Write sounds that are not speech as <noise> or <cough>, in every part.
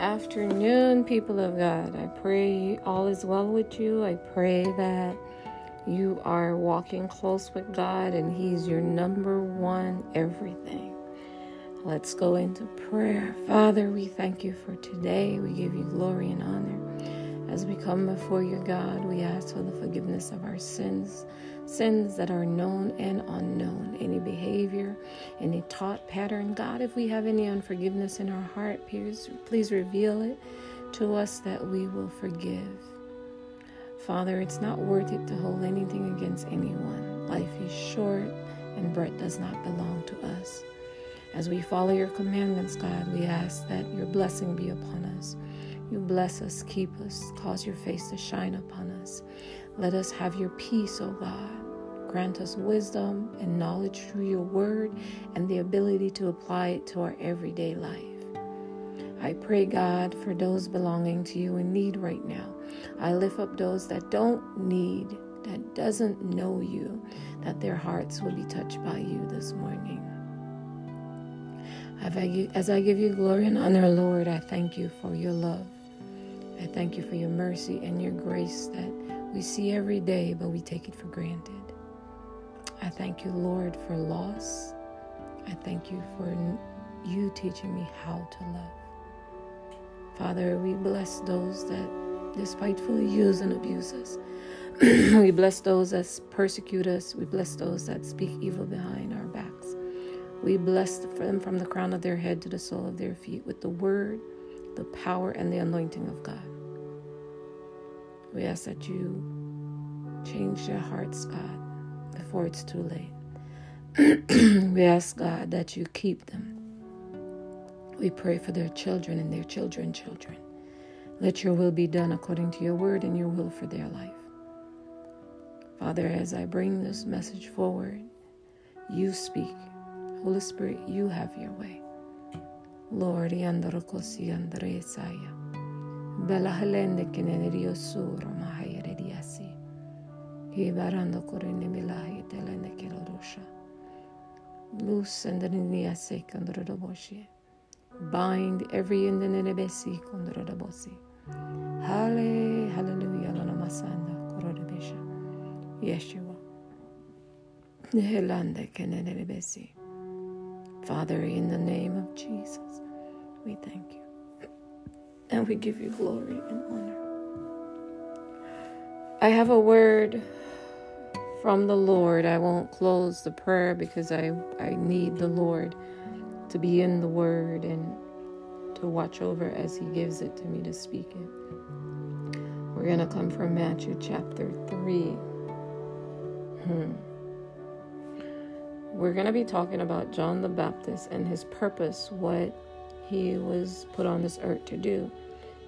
afternoon, people of God. I pray all is well with you. I pray that you are walking close with God and He's your number one everything. Let's go into prayer. Father, we thank you for today. We give you glory and honor. As we come before you, God, we ask for the forgiveness of our sins sins that are known and unknown, any behavior, any taught pattern. God, if we have any unforgiveness in our heart, please, please reveal it to us that we will forgive. Father, it's not worth it to hold anything against anyone. Life is short and breath does not belong to us. As we follow your commandments, God, we ask that your blessing be upon us. You bless us, keep us, cause your face to shine upon us. Let us have your peace, O God. Grant us wisdom and knowledge through your word and the ability to apply it to our everyday life. I pray, God, for those belonging to you in need right now. I lift up those that don't need, that doesn't know you, that their hearts will be touched by you this morning. As I give you glory and honor, Lord, I thank you for your love. I thank you for your mercy and your grace that we see every day, but we take it for granted. I thank you, Lord, for loss. I thank you for you teaching me how to love. Father, we bless those that despitefully use and abuse us. <clears throat> we bless those that persecute us. We bless those that speak evil behind our backs. We bless them from the crown of their head to the sole of their feet with the word, the power, and the anointing of God. We ask that you change their hearts, God before it's too late. <clears throat> we ask God that you keep them. We pray for their children and their children, children. Let your will be done according to your word and your will for their life. Father, as I bring this message forward, you speak. Holy Spirit, you have your way. Lord, yandarokosi yandaresaya. Bela helende kinerio sura mahayere diasi. Hibarando korene milahi telene kelorosha. Loose and the nia se kondrodoboshi. Bind every indianebesi kondrodobosi. Hale, hallelujah, lana masanda korodebesha. Yeshua. Helande kenenebesi. Father, in the name of Jesus, we thank you. And we give you glory and honor. I have a word from the Lord. I won't close the prayer because I, I need the Lord to be in the word and to watch over as He gives it to me to speak it. We're going to come from Matthew chapter 3. Hmm. We're going to be talking about John the Baptist and his purpose, what he was put on this earth to do.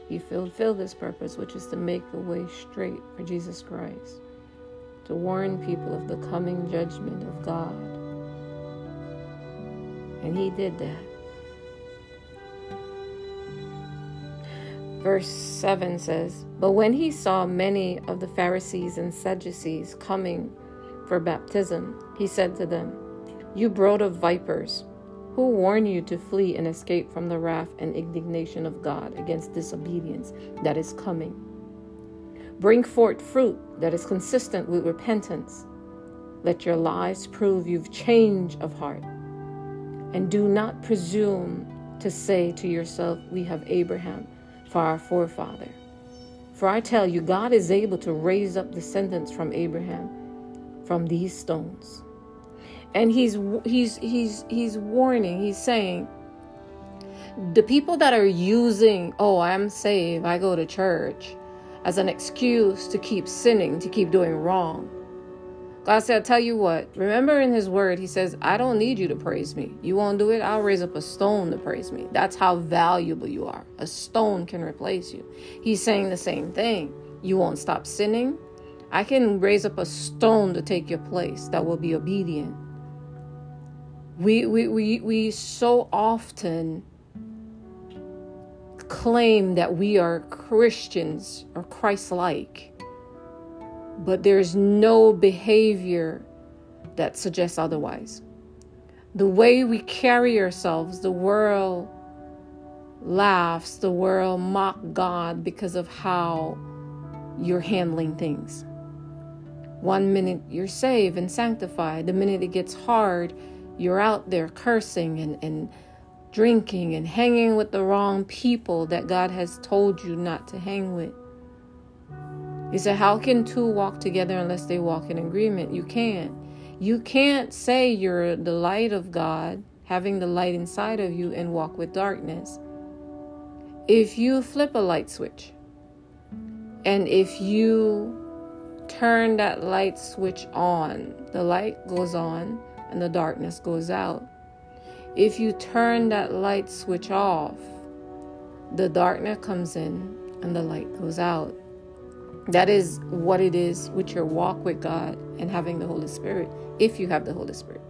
He fulfilled this purpose, which is to make the way straight for Jesus Christ to warn people of the coming judgment of God. And he did that. Verse 7 says, But when he saw many of the Pharisees and Sadducees coming for baptism, he said to them, You brood of vipers, who warned you to flee and escape from the wrath and indignation of God against disobedience that is coming? Bring forth fruit that is consistent with repentance. Let your lives prove you've changed of heart. And do not presume to say to yourself, We have Abraham for our forefather. For I tell you, God is able to raise up descendants from Abraham from these stones. And he's he's he's he's warning, he's saying, the people that are using, oh, I'm saved, I go to church, as an excuse to keep sinning, to keep doing wrong. God said, I'll tell you what, remember in His Word, He says, I don't need you to praise me. You won't do it? I'll raise up a stone to praise me. That's how valuable you are. A stone can replace you. He's saying the same thing. You won't stop sinning. I can raise up a stone to take your place that will be obedient. We, we, we, we so often claim that we are Christians or Christ like, but there's no behavior that suggests otherwise. The way we carry ourselves, the world laughs, the world mock God because of how you're handling things. One minute you're saved and sanctified, the minute it gets hard, you're out there cursing and, and drinking and hanging with the wrong people that God has told you not to hang with. He said, How can two walk together unless they walk in agreement? You can't. You can't say you're the light of God, having the light inside of you, and walk with darkness. If you flip a light switch, and if you turn that light switch on, the light goes on and the darkness goes out. If you turn that light switch off, the darkness comes in and the light goes out. That is what it is with your walk with God and having the Holy Spirit, if you have the Holy Spirit.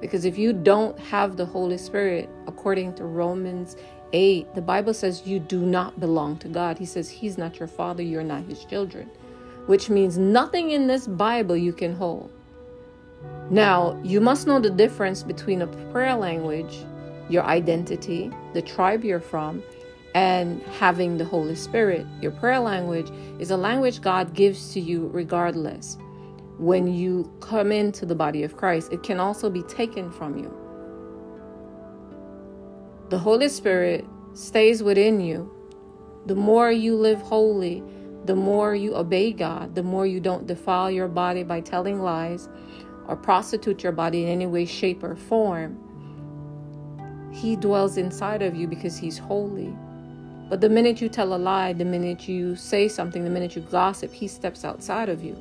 Because if you don't have the Holy Spirit, according to Romans 8, the Bible says you do not belong to God. He says He's not your father, you're not His children, which means nothing in this Bible you can hold. Now, you must know the difference between a prayer language, your identity, the tribe you're from, and having the Holy Spirit. Your prayer language is a language God gives to you regardless. When you come into the body of Christ, it can also be taken from you. The Holy Spirit stays within you. The more you live holy, the more you obey God, the more you don't defile your body by telling lies or prostitute your body in any way, shape, or form. He dwells inside of you because He's holy. But the minute you tell a lie, the minute you say something, the minute you gossip, he steps outside of you.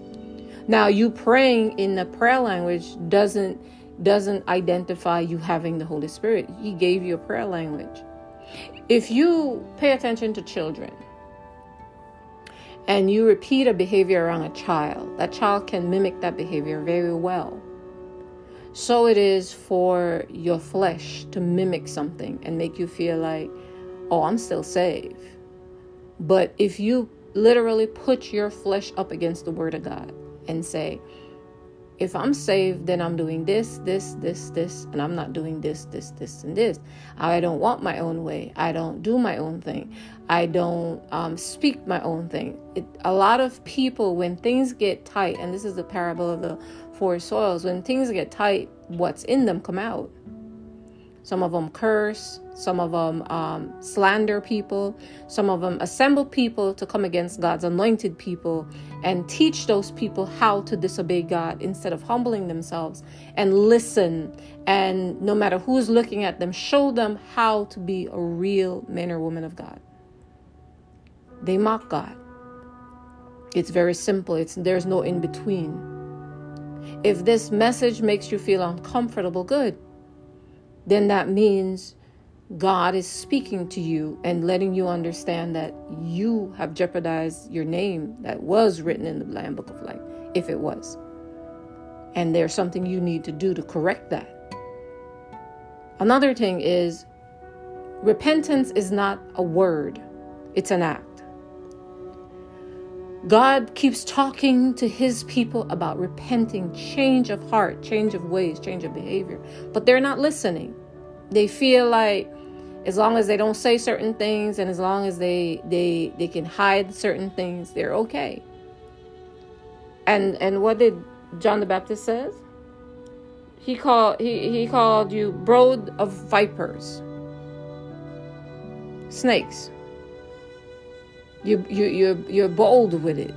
Now, you praying in the prayer language doesn't doesn't identify you having the Holy Spirit. He gave you a prayer language. If you pay attention to children and you repeat a behavior around a child, that child can mimic that behavior very well. So it is for your flesh to mimic something and make you feel like oh, I'm still saved. But if you literally put your flesh up against the word of God and say, if I'm saved, then I'm doing this, this, this, this, and I'm not doing this, this, this, and this. I don't want my own way. I don't do my own thing. I don't um, speak my own thing. It, a lot of people, when things get tight, and this is the parable of the four soils, when things get tight, what's in them come out. Some of them curse. Some of them um, slander people. Some of them assemble people to come against God's anointed people and teach those people how to disobey God instead of humbling themselves and listen. And no matter who's looking at them, show them how to be a real man or woman of God. They mock God. It's very simple. It's there's no in between. If this message makes you feel uncomfortable, good then that means God is speaking to you and letting you understand that you have jeopardized your name that was written in the Lamb Book of Life, if it was. And there's something you need to do to correct that. Another thing is repentance is not a word, it's an act. God keeps talking to his people about repenting, change of heart, change of ways, change of behavior, but they're not listening. They feel like as long as they don't say certain things and as long as they they they can hide certain things, they're okay. And and what did John the Baptist says? He called he, he called you brood of vipers. Snakes. You you you're you're bold with it.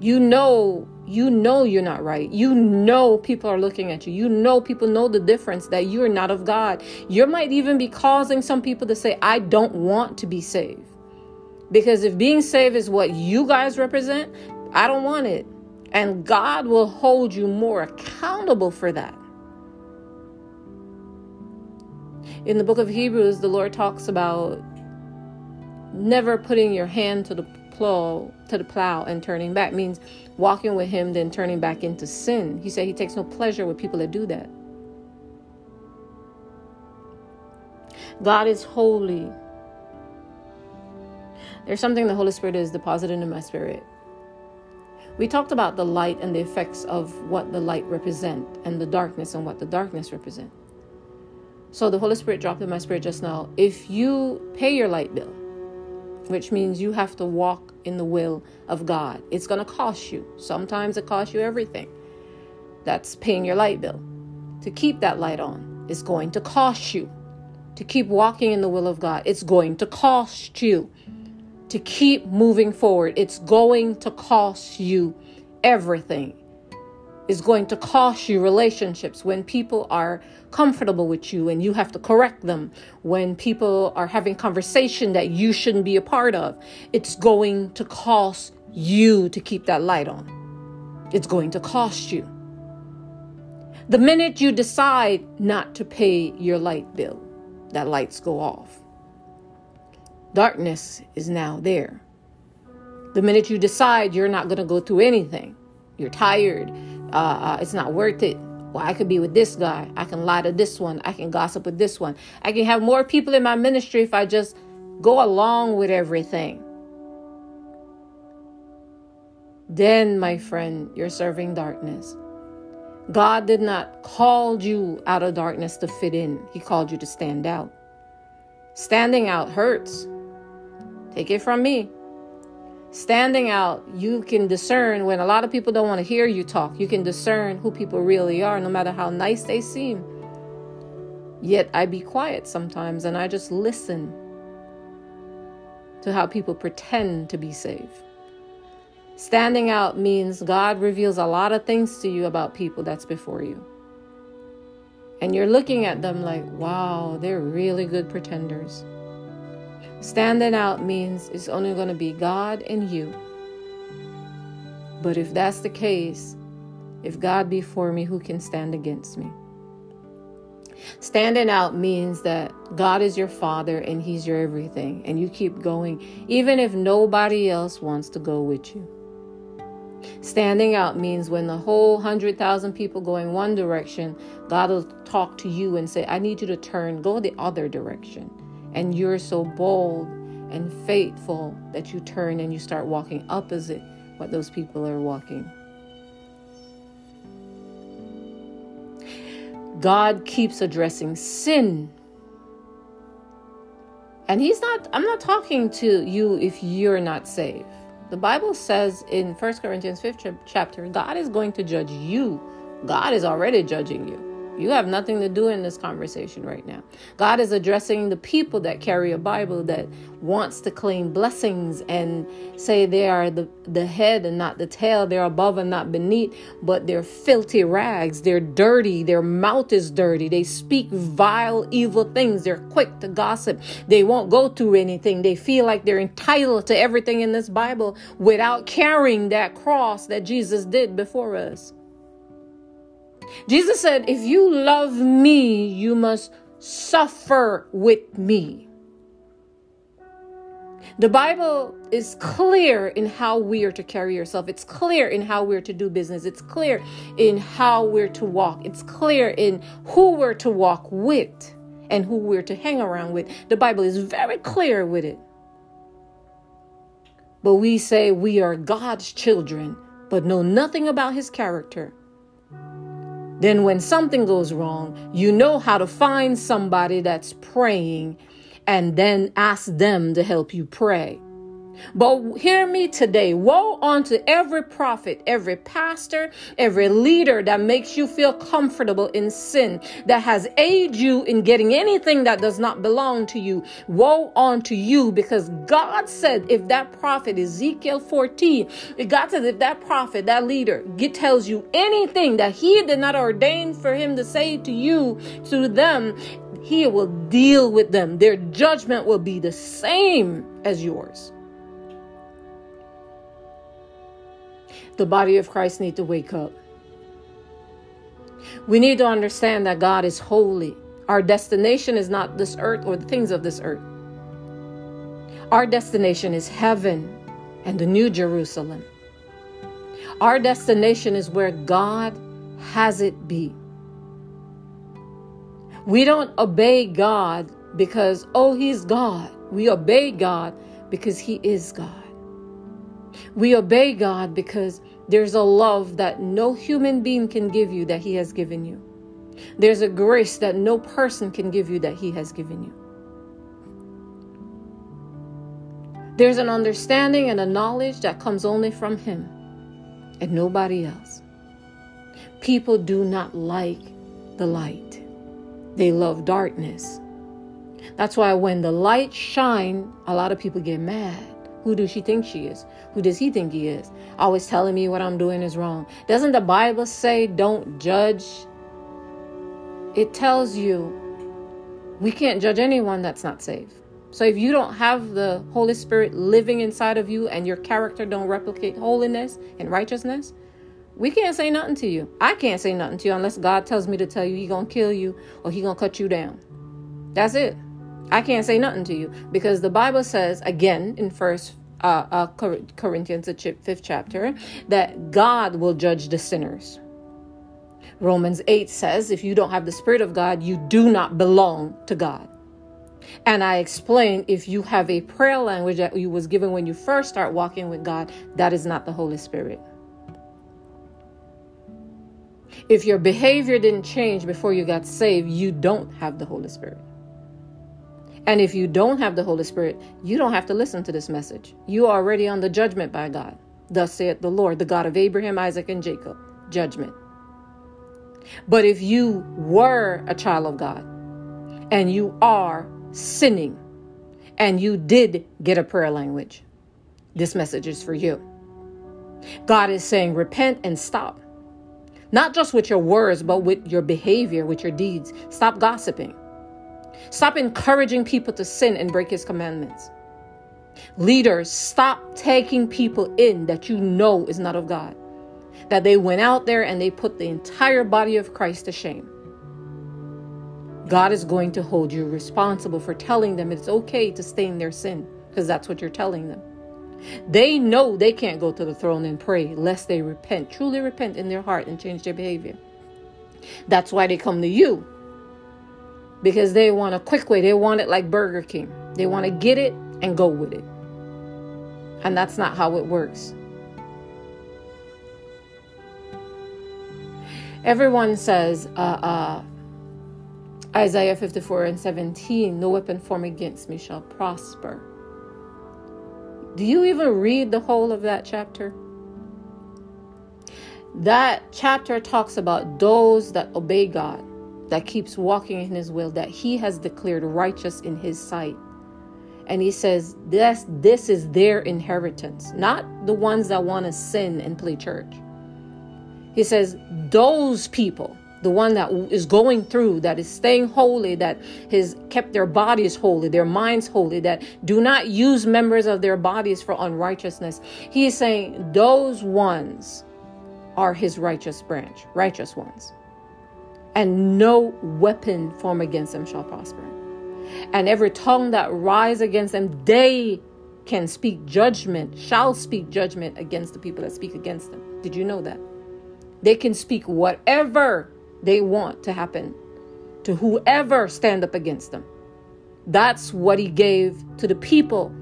You know you know you're not right. You know people are looking at you. You know people know the difference that you are not of God. You might even be causing some people to say, I don't want to be saved. Because if being saved is what you guys represent, I don't want it. And God will hold you more accountable for that. In the book of Hebrews, the Lord talks about never putting your hand to the plow to the plow and turning back means walking with him then turning back into sin. He said he takes no pleasure with people that do that. God is holy. There's something the holy spirit is deposited in my spirit. We talked about the light and the effects of what the light represent and the darkness and what the darkness represent. So the Holy Spirit dropped in my spirit just now. If you pay your light bill, which means you have to walk in the will of God, it's going to cost you. Sometimes it costs you everything. That's paying your light bill. To keep that light on is going to cost you. To keep walking in the will of God, it's going to cost you. To keep moving forward, it's going to cost you everything. It's going to cost you relationships when people are comfortable with you and you have to correct them. When people are having conversation that you shouldn't be a part of it's going to cost you to keep that light on. It's going to cost you. The minute you decide not to pay your light bill that lights go off. Darkness is now there. The minute you decide you're not going to go through anything you're tired uh, uh, it's not worth it well, I could be with this guy. I can lie to this one. I can gossip with this one. I can have more people in my ministry if I just go along with everything. Then, my friend, you're serving darkness. God did not call you out of darkness to fit in, He called you to stand out. Standing out hurts. Take it from me standing out, you can discern when a lot of people don't want to hear you talk. You can discern who people really are, no matter how nice they seem. Yet I be quiet sometimes and I just listen to how people pretend to be safe. Standing out means God reveals a lot of things to you about people that's before you. And you're looking at them like, wow, they're really good pretenders. Standing out means it's only going to be God and you. But if that's the case, if God be for me, who can stand against me? Standing out means that God is your father and he's your everything, and you keep going even if nobody else wants to go with you. Standing out means when the whole 100,000 people go in one direction, God will talk to you and say, I need you to turn, go the other direction. And you're so bold and faithful that you turn and you start walking opposite what those people are walking. God keeps addressing sin. And he's not I'm not talking to you if you're not saved. The Bible says in 1 Corinthians 5th chapter, God is going to judge you. God is already judging you. You have nothing to do in this conversation right now. God is addressing the people that carry a Bible that wants to claim blessings and say they are the, the head and not the tail. They're above and not beneath, but they're filthy rags. They're dirty. Their mouth is dirty. They speak vile, evil things. They're quick to gossip. They won't go through anything. They feel like they're entitled to everything in this Bible without carrying that cross that Jesus did before us. Jesus said, If you love me, you must suffer with me. The Bible is clear in how we are to carry ourselves. It's clear in how we're to do business. It's clear in how we're to walk. It's clear in who we're to walk with and who we're to hang around with. The Bible is very clear with it. But we say we are God's children, but know nothing about his character. Then, when something goes wrong, you know how to find somebody that's praying and then ask them to help you pray. But hear me today. Woe unto every prophet, every pastor, every leader that makes you feel comfortable in sin, that has aided you in getting anything that does not belong to you. Woe unto you because God said if that prophet, Ezekiel 14, God says if that prophet, that leader, tells you anything that he did not ordain for him to say to you, to them, he will deal with them. Their judgment will be the same as yours. The body of Christ need to wake up. We need to understand that God is holy. Our destination is not this earth or the things of this earth. Our destination is heaven and the new Jerusalem. Our destination is where God has it be. We don't obey God because, oh, He's God. We obey God because He is God. We obey God because there's a love that no human being can give you that He has given you. There's a grace that no person can give you that He has given you. There's an understanding and a knowledge that comes only from Him and nobody else. People do not like the light. They love darkness. That's why when the light shine, a lot of people get mad. Who does she think she is? Who does he think he is? Always telling me what I'm doing is wrong. Doesn't the Bible say don't judge? It tells you we can't judge anyone that's not saved. So if you don't have the Holy Spirit living inside of you and your character don't replicate holiness and righteousness, we can't say nothing to you. I can't say nothing to you unless God tells me to tell you he going to kill you or he going to cut you down. That's it. I can't say nothing to you because the Bible says again in first uh, uh, Corinthians, the fifth chapter, that God will judge the sinners. Romans 8 says, if you don't have the Spirit of God, you do not belong to God. And I explained if you have a prayer language that you was given when you first start walking with God, that is not the Holy Spirit. If your behavior didn't change before you got saved, you don't have the Holy Spirit. And if you don't have the Holy Spirit, you don't have to listen to this message. You are already on the judgment by God. Thus saith the Lord, the God of Abraham, Isaac, and Jacob. Judgment. But if you were a child of God and you are sinning and you did get a prayer language, this message is for you. God is saying, repent and stop. Not just with your words, but with your behavior, with your deeds. Stop gossiping. Stop encouraging people to sin and break his commandments. Leaders, stop taking people in that you know is not of God. That they went out there and they put the entire body of Christ to shame. God is going to hold you responsible for telling them it's okay to stay in their sin because that's what you're telling them. They know they can't go to the throne and pray lest they repent, truly repent in their heart and change their behavior. That's why they come to you because they want a quick way. They want it like Burger King. They want to get it and go with it. And that's not how it works. Everyone says, uh, uh, Isaiah 54 and 17, no weapon formed against me shall prosper. Do you even read the whole of that chapter? That chapter talks about those that obey God that keeps walking in his will that he has declared righteous in his sight. And he says this this is their inheritance, not the ones that want to sin and play church. He says those people, the one that is going through, that is staying holy, that has kept their bodies holy, their minds holy, that do not use members of their bodies for unrighteousness. He is saying those ones are his righteous branch, righteous ones and no weapon formed against them shall prosper. And every tongue that rise against them, they can speak judgment, shall speak judgment against the people that speak against them. Did you know that? They can speak whatever they want to happen to whoever stand up against them. That's what he gave to the people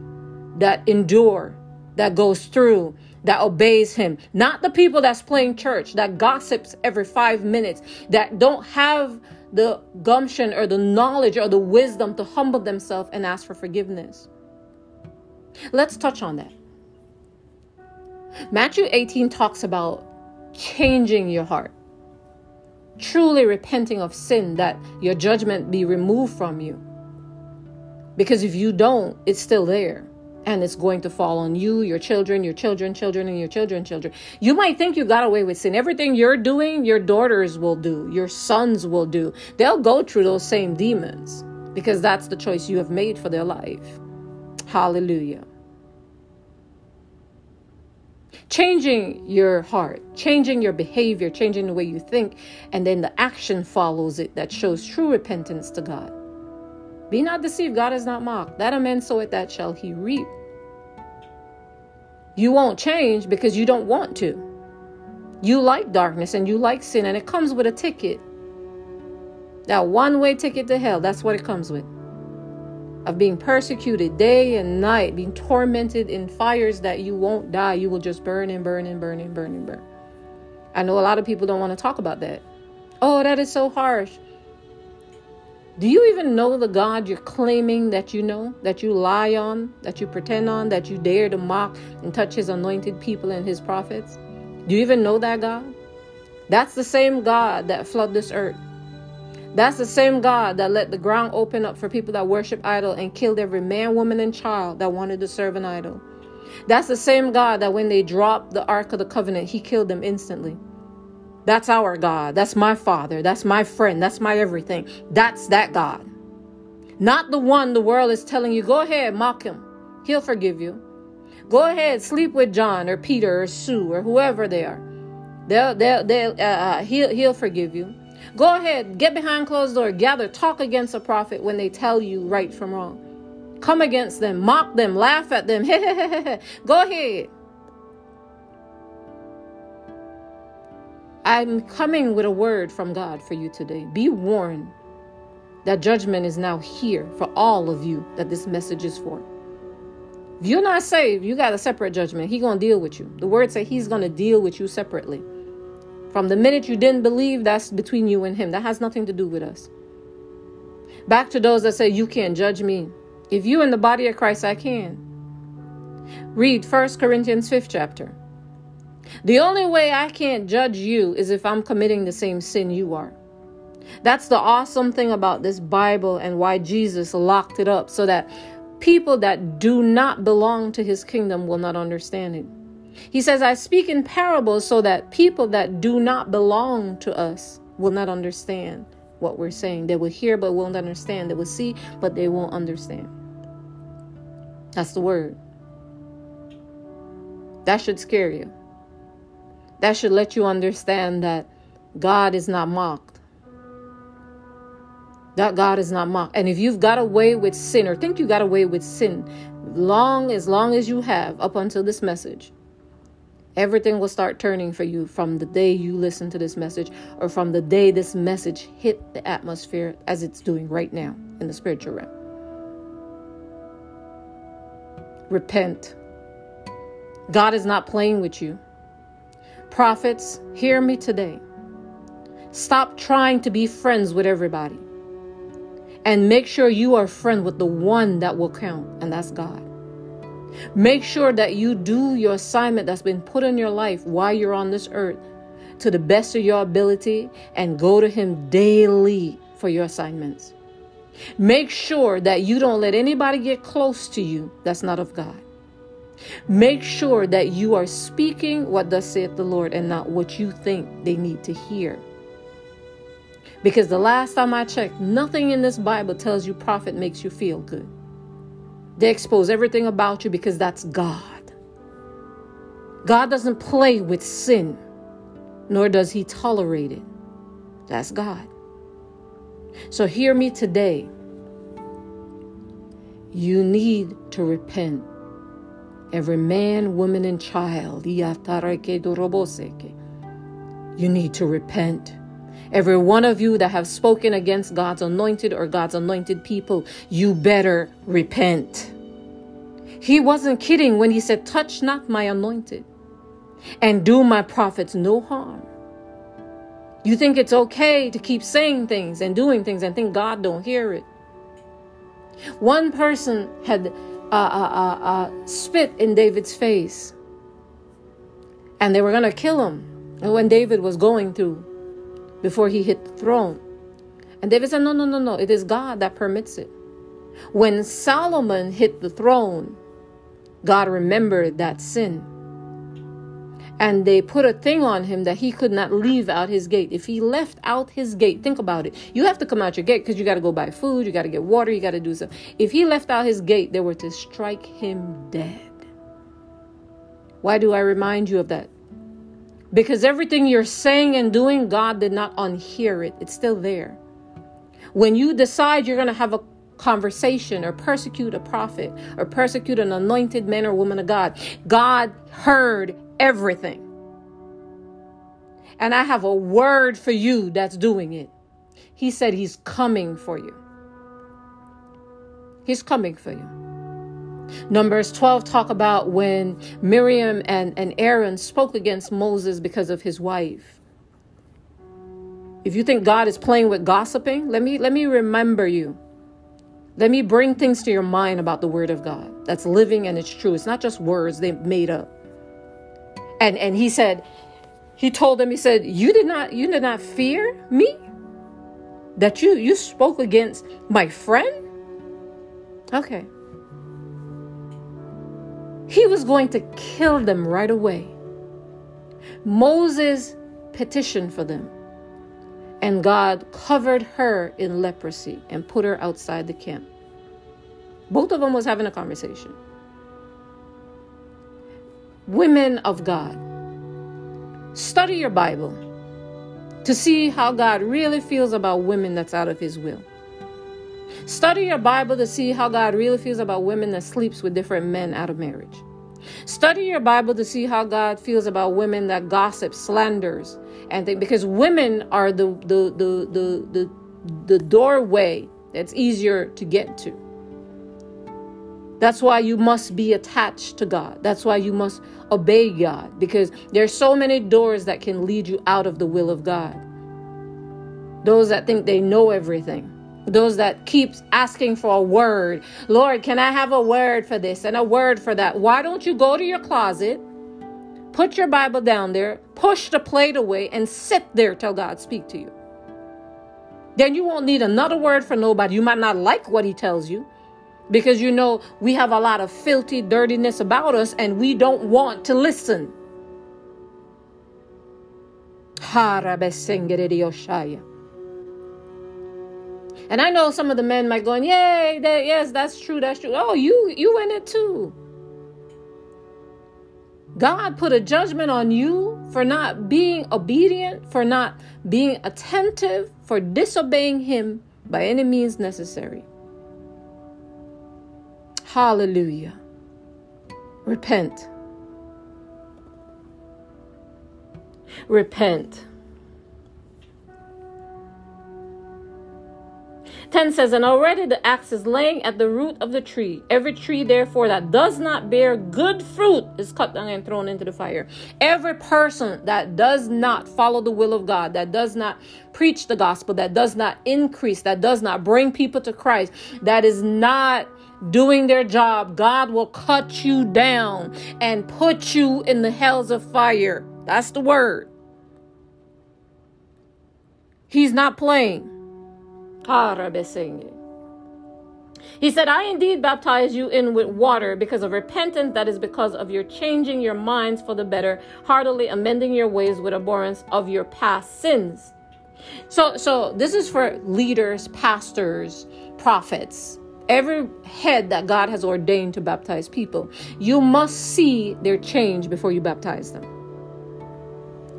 that endure, that goes through, that obeys him, not the people that's playing church, that gossips every five minutes, that don't have the gumption or the knowledge or the wisdom to humble themselves and ask for forgiveness. Let's touch on that. Matthew 18 talks about changing your heart, truly repenting of sin, that your judgment be removed from you. Because if you don't, it's still there and it's going to fall on you, your children, your children, children, and your children, children. You might think you got away with sin. Everything you're doing, your daughters will do, your sons will do. They'll go through those same demons because that's the choice you have made for their life. Hallelujah. Changing your heart, changing your behavior, changing the way you think, and then the action follows it that shows true repentance to God. Be not deceived, God is not mocked. That a man soweth, that shall he reap. You won't change because you don't want to. You like darkness and you like sin, and it comes with a ticket. That one way ticket to hell, that's what it comes with. Of being persecuted day and night, being tormented in fires that you won't die. You will just burn and burn and burn and burn and burn. I know a lot of people don't want to talk about that. Oh, that is so harsh. Do you even know the God you're claiming that you know, that you lie on, that you pretend on, that you dare to mock and touch his anointed people and his prophets? Do you even know that God? That's the same God that flooded this earth. That's the same God that let the ground open up for people that worship idol and killed every man, woman, and child that wanted to serve an idol. That's the same God that when they dropped the Ark of the Covenant, he killed them instantly. That's our God. That's my Father. That's my friend. That's my everything. That's that God. Not the one the world is telling you, go ahead, mock him. He'll forgive you. Go ahead, sleep with John or Peter or Sue or whoever they are. They'll, they'll, they'll, uh, uh he'll, he'll forgive you. Go ahead, get behind closed door, gather, talk against a prophet when they tell you right from wrong. Come against them, mock them, laugh at them. <laughs> Go ahead. I'm coming with a word from God for you today. Be warned that judgment is now here for all of you that this message is for. If you're not saved, you got a separate judgment. He's going to deal with you. The word say he's going to deal with you separately. From the minute you didn't believe, that's between you and him. That has nothing to do with us. Back to those that say you can't judge me. If you in the body of Christ, I can. Read 1 Corinthians 5th chapter. The only way I can't judge you is if I'm committing the same sin you are. That's the awesome thing about this Bible and why Jesus locked it up so that people that do not belong to his kingdom will not understand it. He says, I speak in parables so that people that do not belong to us will not understand what we're saying. They will hear but won't understand. They will see but they won't understand. That's the word. That should scare you. That should let you understand that God is not mocked. That God is not mocked. And if you've got away with sin or think you got away with sin, long as long as you have up until this message, everything will start turning for you from the day you listen to this message or from the day this message hit the atmosphere as it's doing right now in the spiritual realm. Repent. God is not playing with you. Prophets, hear me today. Stop trying to be friends with everybody. And make sure you are friend with the one that will count, and that's God. Make sure that you do your assignment that's been put in your life while you're on this earth to the best of your ability and go to Him daily for your assignments. Make sure that you don't let anybody get close to you that's not of God. Make sure that you are speaking what thus saith the Lord and not what you think they need to hear. Because the last time I checked, nothing in this Bible tells you prophet makes you feel good. They expose everything about you because that's God. God doesn't play with sin, nor does he tolerate it. That's God. So hear me today. You need to repent every man, woman, and child. You need to repent. Every one of you that have spoken against God's anointed or God's anointed people, you better repent. He wasn't kidding when he said, Touch not my anointed and do my prophets no harm. You think it's okay to keep saying things and doing things and think God don't hear it. One person had uh, uh, uh, spit in David's face. And they were going to kill him when David was going through before he hit the throne. And David said, No, no, no, no. It is God that permits it. When Solomon hit the throne, God remembered that sin and they put a thing on him that he could not leave out his gate. If he left out his gate, think about it. You have to come out your gate because you got to go buy food, you got to get water, you got to do stuff. If he left out his gate, they were to strike him dead. Why do I remind you of that? Because everything you're saying and doing, God did not unhear it. It's still there. When you decide you're going to have a conversation or persecute a prophet or persecute an anointed man or woman of God, God heard everything. And I have a word for you that's doing it. He said he's coming for you. He's coming for you. Numbers 12 talk about when Miriam and, and Aaron spoke against Moses because of his wife. If you think God is playing with gossiping, let me let me remember you. Let me bring things to your mind about the word of God that's living and it's true. It's not just words they made up. And and he said, he told them, he said, You did not you did not fear me? That you you spoke against my friend? Okay. He was going to kill them right away. Moses petitioned for them. And God covered her in leprosy and put her outside the camp. Both of them was having a conversation. Women of God, study your Bible to see how God really feels about women that's out of his will. Study your Bible to see how God really feels about women that sleeps with different men out of marriage. Study your Bible to see how God feels about women that gossip, slanders, and think because women are the the the the the, the doorway that's easier to get to. That's why you must be attached to God. That's why you must obey God because there's so many doors that can lead you out of the will of God. Those that think they know everything. Those that keeps asking for a word. Lord can i have a word for this and a word for that? Why don't you go to your closet put your bible down there push the plate away and sit there till god speak to you? Then you won't need another word for nobody. You might not like what he tells you because you know we have a lot of filthy dirtiness about us and we don't want to listen and I know some of the men might going, "Yay, that, yes, that's true, that's true." Oh, you you in it too. God put a judgment on you for not being obedient, for not being attentive, for disobeying Him by any means necessary. Hallelujah. Repent. Repent. 10 says, And already the axe is laying at the root of the tree. Every tree, therefore, that does not bear good fruit is cut down and thrown into the fire. Every person that does not follow the will of God, that does not preach the gospel, that does not increase, that does not bring people to Christ, that is not doing their job, God will cut you down and put you in the hells of fire. That's the word. He's not playing. He said, I indeed baptize you in with water because of repentance, that is because of your changing your minds for the better, heartily amending your ways with abhorrence of your past sins. So, so this is for leaders, pastors, prophets, every head that God has ordained to baptize people. You must see their change before you baptize them.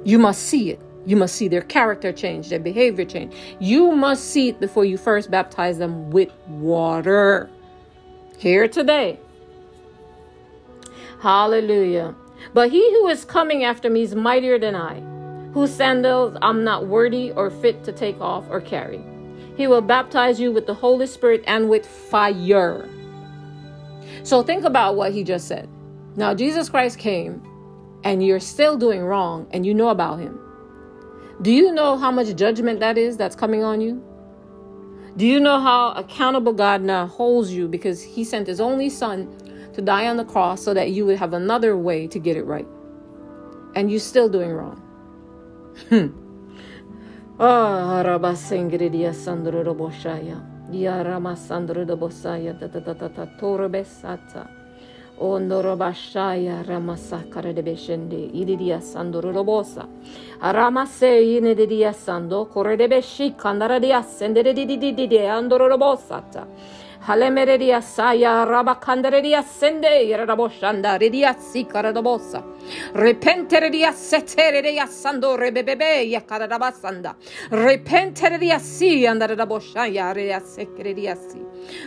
You must see it. You must see their character change, their behavior change. You must see it before you first baptize them with water. Here today. Hallelujah. But he who is coming after me is mightier than I, whose sandals I'm not worthy or fit to take off or carry. He will baptize you with the Holy Spirit and with fire. So think about what he just said. Now, Jesus Christ came and you're still doing wrong and you know about him. Do you know how much judgment that is that's coming on you? Do you know how accountable God now holds you because He sent His only Son to die on the cross so that you would have another way to get it right? And you're still doing wrong. Hmm. Ah, rabasengri dia sandro roboshaya. Dia ramasandro robosaya ta ta ta ta ta torbesata. Ondo robashaya ramasakara de beşende. İdi dia sandro robosa. Aramase yine de dia sando. Kore de beşi kandara dia sende de di di di di di andro robosata. Halemere dia saya rabakandere dia sende. Yere roboshanda dia sikara robosa. Redia sikarabosa. Repenteredia seteredia sando rebebebe yakarabasanda. Repenteredia si andarabosha rea sekeredia si.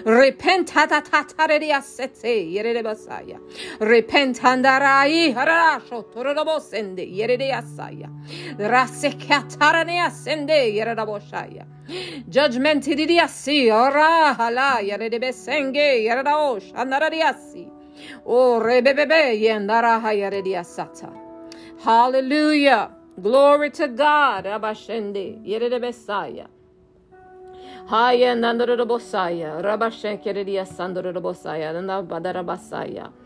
Repent hatataredia sete yerebasaya. Repent andarai harasho torobosende yeredia saya. Rasekataranea sende yeraboshaya. Judgment idiasi ora hala yare de besenge yare daosh anaradiasi. O rebebebe yendara hayare diasata. Hallelujah. Glory to God. Rabashende. Yerebesaya. Haya Sandorabosaya. Nanda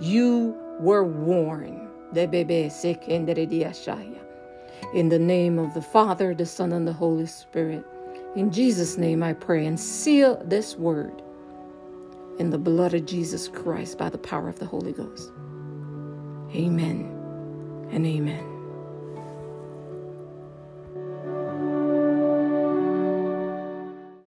You were warned. In the name of the Father, the Son, and the Holy Spirit. In Jesus' name I pray and seal this word in the blood of Jesus Christ by the power of the Holy Ghost. Amen and amen.